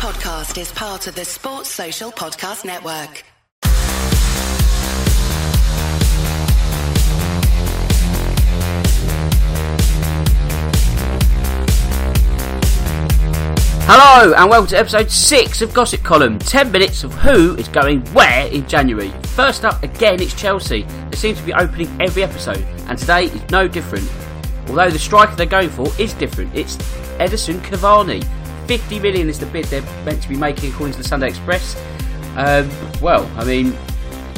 podcast is part of the Sports Social Podcast Network. Hello and welcome to episode 6 of Gossip Column 10 minutes of who is going where in January. First up again it's Chelsea. They seem to be opening every episode and today is no different. Although the striker they're going for is different. It's Edison Cavani. 50 million is the bid they're meant to be making according to the Sunday Express. Um, well, I mean,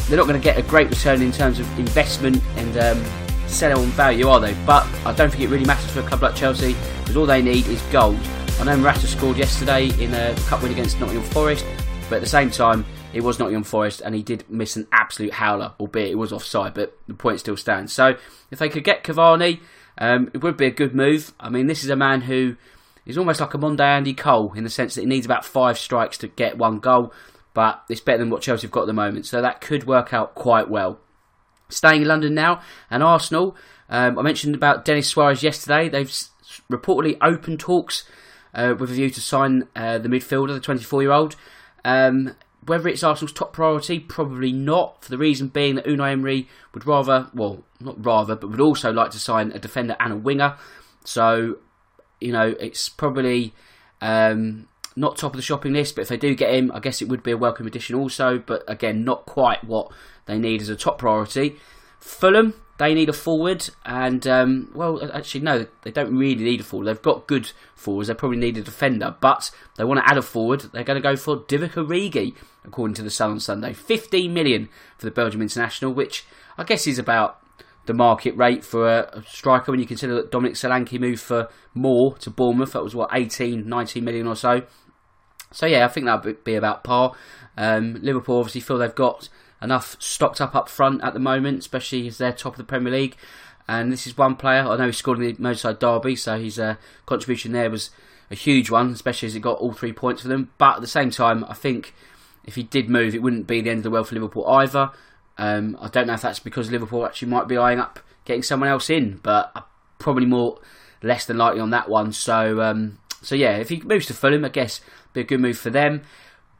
they're not going to get a great return in terms of investment and um, sell on value, are they? But I don't think it really matters for a club like Chelsea because all they need is goals. I know Morata scored yesterday in a cup win against Nottingham Forest, but at the same time, it was Nottingham Forest and he did miss an absolute howler, albeit it was offside, but the point still stands. So if they could get Cavani, um, it would be a good move. I mean, this is a man who is almost like a Monday Andy Cole in the sense that he needs about five strikes to get one goal, but it's better than what Chelsea have got at the moment, so that could work out quite well. Staying in London now, and Arsenal. Um, I mentioned about Denis Suarez yesterday. They've reportedly opened talks uh, with a view to sign uh, the midfielder, the 24 year old. Um, whether it's Arsenal's top priority, probably not, for the reason being that Unai Emery would rather, well, not rather, but would also like to sign a defender and a winger. So, you know, it's probably um, not top of the shopping list, but if they do get him, I guess it would be a welcome addition also, but again, not quite what they need as a top priority. Fulham, they need a forward, and um, well, actually, no, they don't really need a forward. They've got good forwards. They probably need a defender, but they want to add a forward. They're going to go for Divock Origi, according to the Sun on Sunday. 15 million for the Belgium international, which I guess is about the market rate for a, striker when you consider that Dominic Solanke moved for more to Bournemouth. That was what 18, 19 million or so. So yeah, I think that would be about par. Um, Liverpool obviously feel they've got enough stocked up up front at the moment, especially as they're top of the Premier League. And this is one player. I know he scored in the Merseyside derby, so his uh, contribution there was a huge one, especially as he got all three points for them. But at the same time, I think if he did move, it wouldn't be the end of the world for Liverpool either. Um, I don't know if that's because Liverpool actually might be eyeing up getting someone else in, but probably more less than likely on that one. So, um, so yeah, if he moves to Fulham, I guess be a good move for them.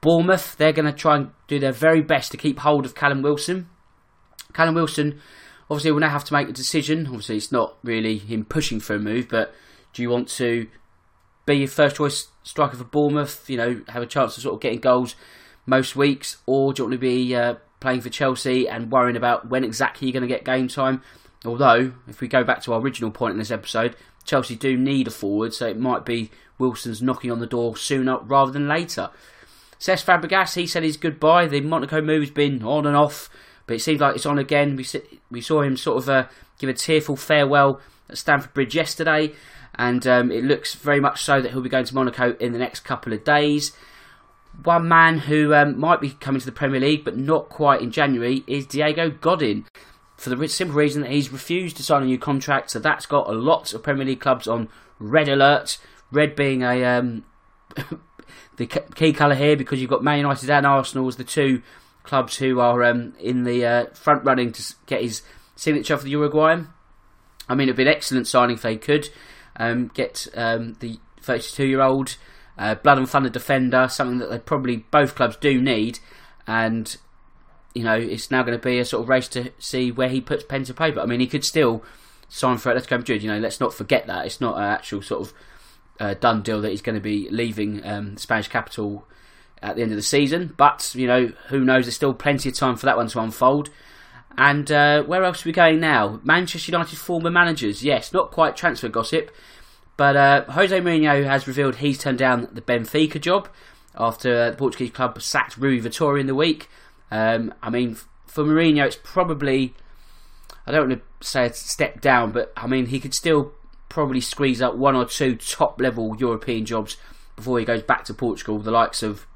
Bournemouth, they're going to try and do their very best to keep hold of Callum Wilson. Callum Wilson, obviously, will now have to make a decision. Obviously, it's not really him pushing for a move, but do you want to be your first choice striker for Bournemouth? You know, have a chance of sort of getting goals most weeks, or do you want to be uh, playing for Chelsea and worrying about when exactly you're going to get game time? Although, if we go back to our original point in this episode, Chelsea do need a forward, so it might be Wilson's knocking on the door sooner rather than later. Cesc Fabregas, he said his goodbye. The Monaco move has been on and off, but it seems like it's on again. We we saw him sort of uh, give a tearful farewell at Stamford Bridge yesterday, and um, it looks very much so that he'll be going to Monaco in the next couple of days. One man who um, might be coming to the Premier League, but not quite in January, is Diego Godin. For the simple reason that he's refused to sign a new contract, so that's got a lot of Premier League clubs on red alert. Red being a um, the key colour here because you've got Man United and Arsenal as the two clubs who are um, in the uh, front running to get his signature for the Uruguayan. I mean, it'd be an excellent signing if they could um, get um, the 32 year old uh, blood and thunder defender, something that they probably both clubs do need, and you know it's now going to be a sort of race to see where he puts pen to paper. I mean, he could still sign for Atletico Madrid. You know, let's not forget that it's not an actual sort of uh, done deal that he's going to be leaving um, Spanish capital at the end of the season. But you know, who knows? There's still plenty of time for that one to unfold. And uh, where else are we going now? Manchester United former managers. Yes, not quite transfer gossip, but uh, Jose Mourinho has revealed he's turned down the Benfica job after uh, the Portuguese club sacked Rui Vitória in the week. Um, I mean, for Mourinho, it's probably I don't want to say a step down, but I mean he could still probably squeeze out one or two top level European jobs before he goes back to Portugal. The likes of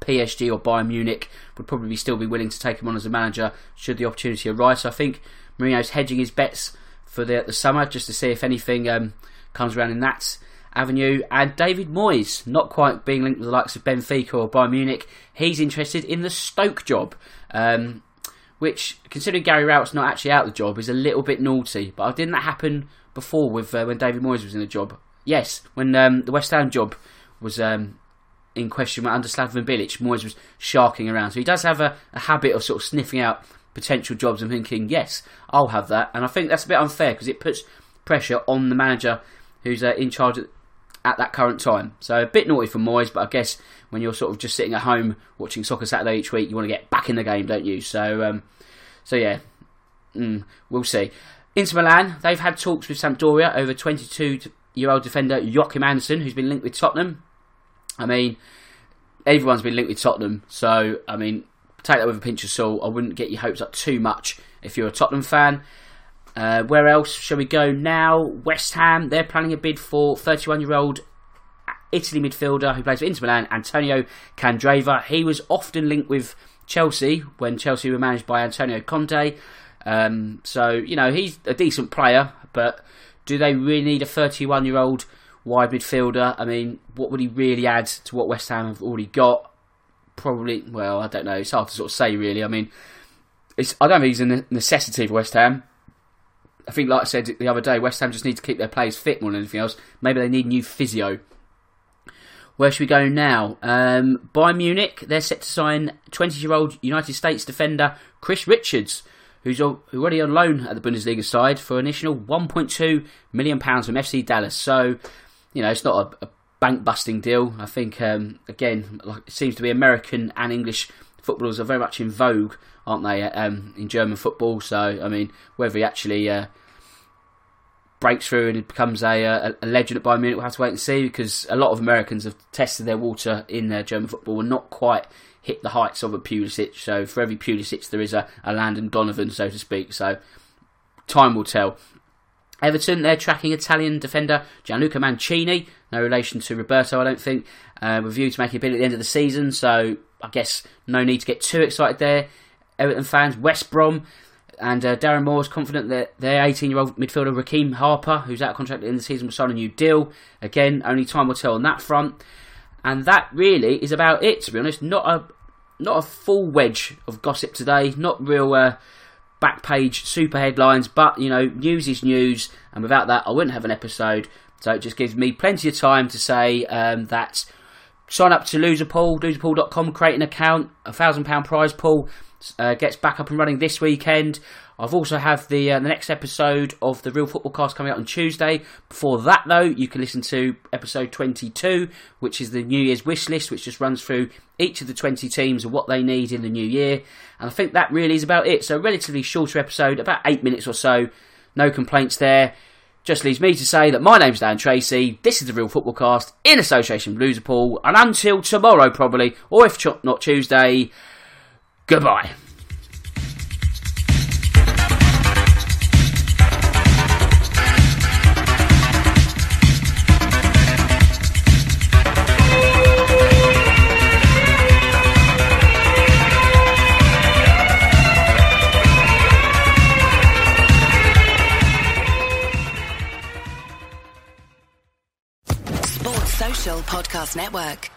PSG or Bayern Munich would probably still be willing to take him on as a manager should the opportunity arise. So I think Mourinho's hedging his bets for the, the summer just to see if anything um, comes around in that avenue. And David Moyes, not quite being linked with the likes of Benfica or Bayern Munich, he's interested in the Stoke job. Um, which, considering Gary Rowett's not actually out of the job, is a little bit naughty. But didn't that happen before with uh, when David Moyes was in the job. Yes, when um, the West Ham job was um, in question under Slaven Bilic, Moyes was sharking around. So he does have a, a habit of sort of sniffing out potential jobs and thinking, yes, I'll have that. And I think that's a bit unfair because it puts pressure on the manager who's uh, in charge at, at, that current time. So a bit naughty for Moyes, but I guess when you're sort of just sitting at home watching Soccer Saturday each week, you want to get back in the game, don't you? So, um, so yeah, mm, we'll see. Inter Milan, they've had talks with Sampdoria over 22 year old defender Joachim Andersen, who's been linked with Tottenham. I mean, everyone's been linked with Tottenham, so I mean, take that with a pinch of salt. I wouldn't get your hopes up too much if you're a Tottenham fan. Uh, where else shall we go now? West Ham, they're planning a bid for 31 year old Italy midfielder who plays for Inter Milan, Antonio Candreva. He was often linked with Chelsea when Chelsea were managed by Antonio Conte. Um, so, you know, he's a decent player, but do they really need a 31 year old wide midfielder? I mean, what would he really add to what West Ham have already got? Probably, well, I don't know. It's hard to sort of say, really. I mean, it's, I don't think he's a necessity for West Ham. I think, like I said the other day, West Ham just need to keep their players fit more than anything else. Maybe they need new physio. Where should we go now? Um, Bayern Munich, they're set to sign 20 year old United States defender Chris Richards who's already on loan at the Bundesliga side for an additional 1.2 million pounds from FC Dallas. So, you know, it's not a, a bank busting deal. I think um, again, like, it seems to be American and English footballers are very much in vogue, aren't they, um, in German football? So, I mean, whether he actually uh, breaks through and becomes a, a, a, legend at Bayern Munich, we'll have to wait and see because a lot of Americans have tested their water in their German football and not quite hit the heights of a Pulisic. So for every Pulisic, there is a, a Landon Donovan, so to speak. So time will tell. Everton, they're tracking Italian defender Gianluca Mancini. No relation to Roberto, I don't think. Uh, with view to making a bid at the end of the season, so I guess no need to get too excited there. Everton fans, West Brom, and uh, Darren Moore is confident that their 18 year old midfielder Rekeem Harper, who's out of contract in the season, will sign a new deal. Again, only time will tell on that front. And that really is about it, to be honest. Not a not a full wedge of gossip today. Not real uh, back page super headlines, but you know, news is news, and without that, I wouldn't have an episode. So it just gives me plenty of time to say um, that sign up to Loserpool, loserpool.com, create an account, a thousand pound prize pool uh, gets back up and running this weekend. I've also have the uh, the next episode of the Real Football Cast coming out on Tuesday. Before that, though, you can listen to episode 22, which is the New Year's wish list, which just runs through each of the 20 teams and what they need in the new year. And I think that really is about it. So, relatively shorter episode, about eight minutes or so. No complaints there. Just leaves me to say that my name's Dan Tracy. This is the Real Football Cast in association with Loserpool, and until tomorrow, probably, or if not Tuesday, goodbye. Podcast Network.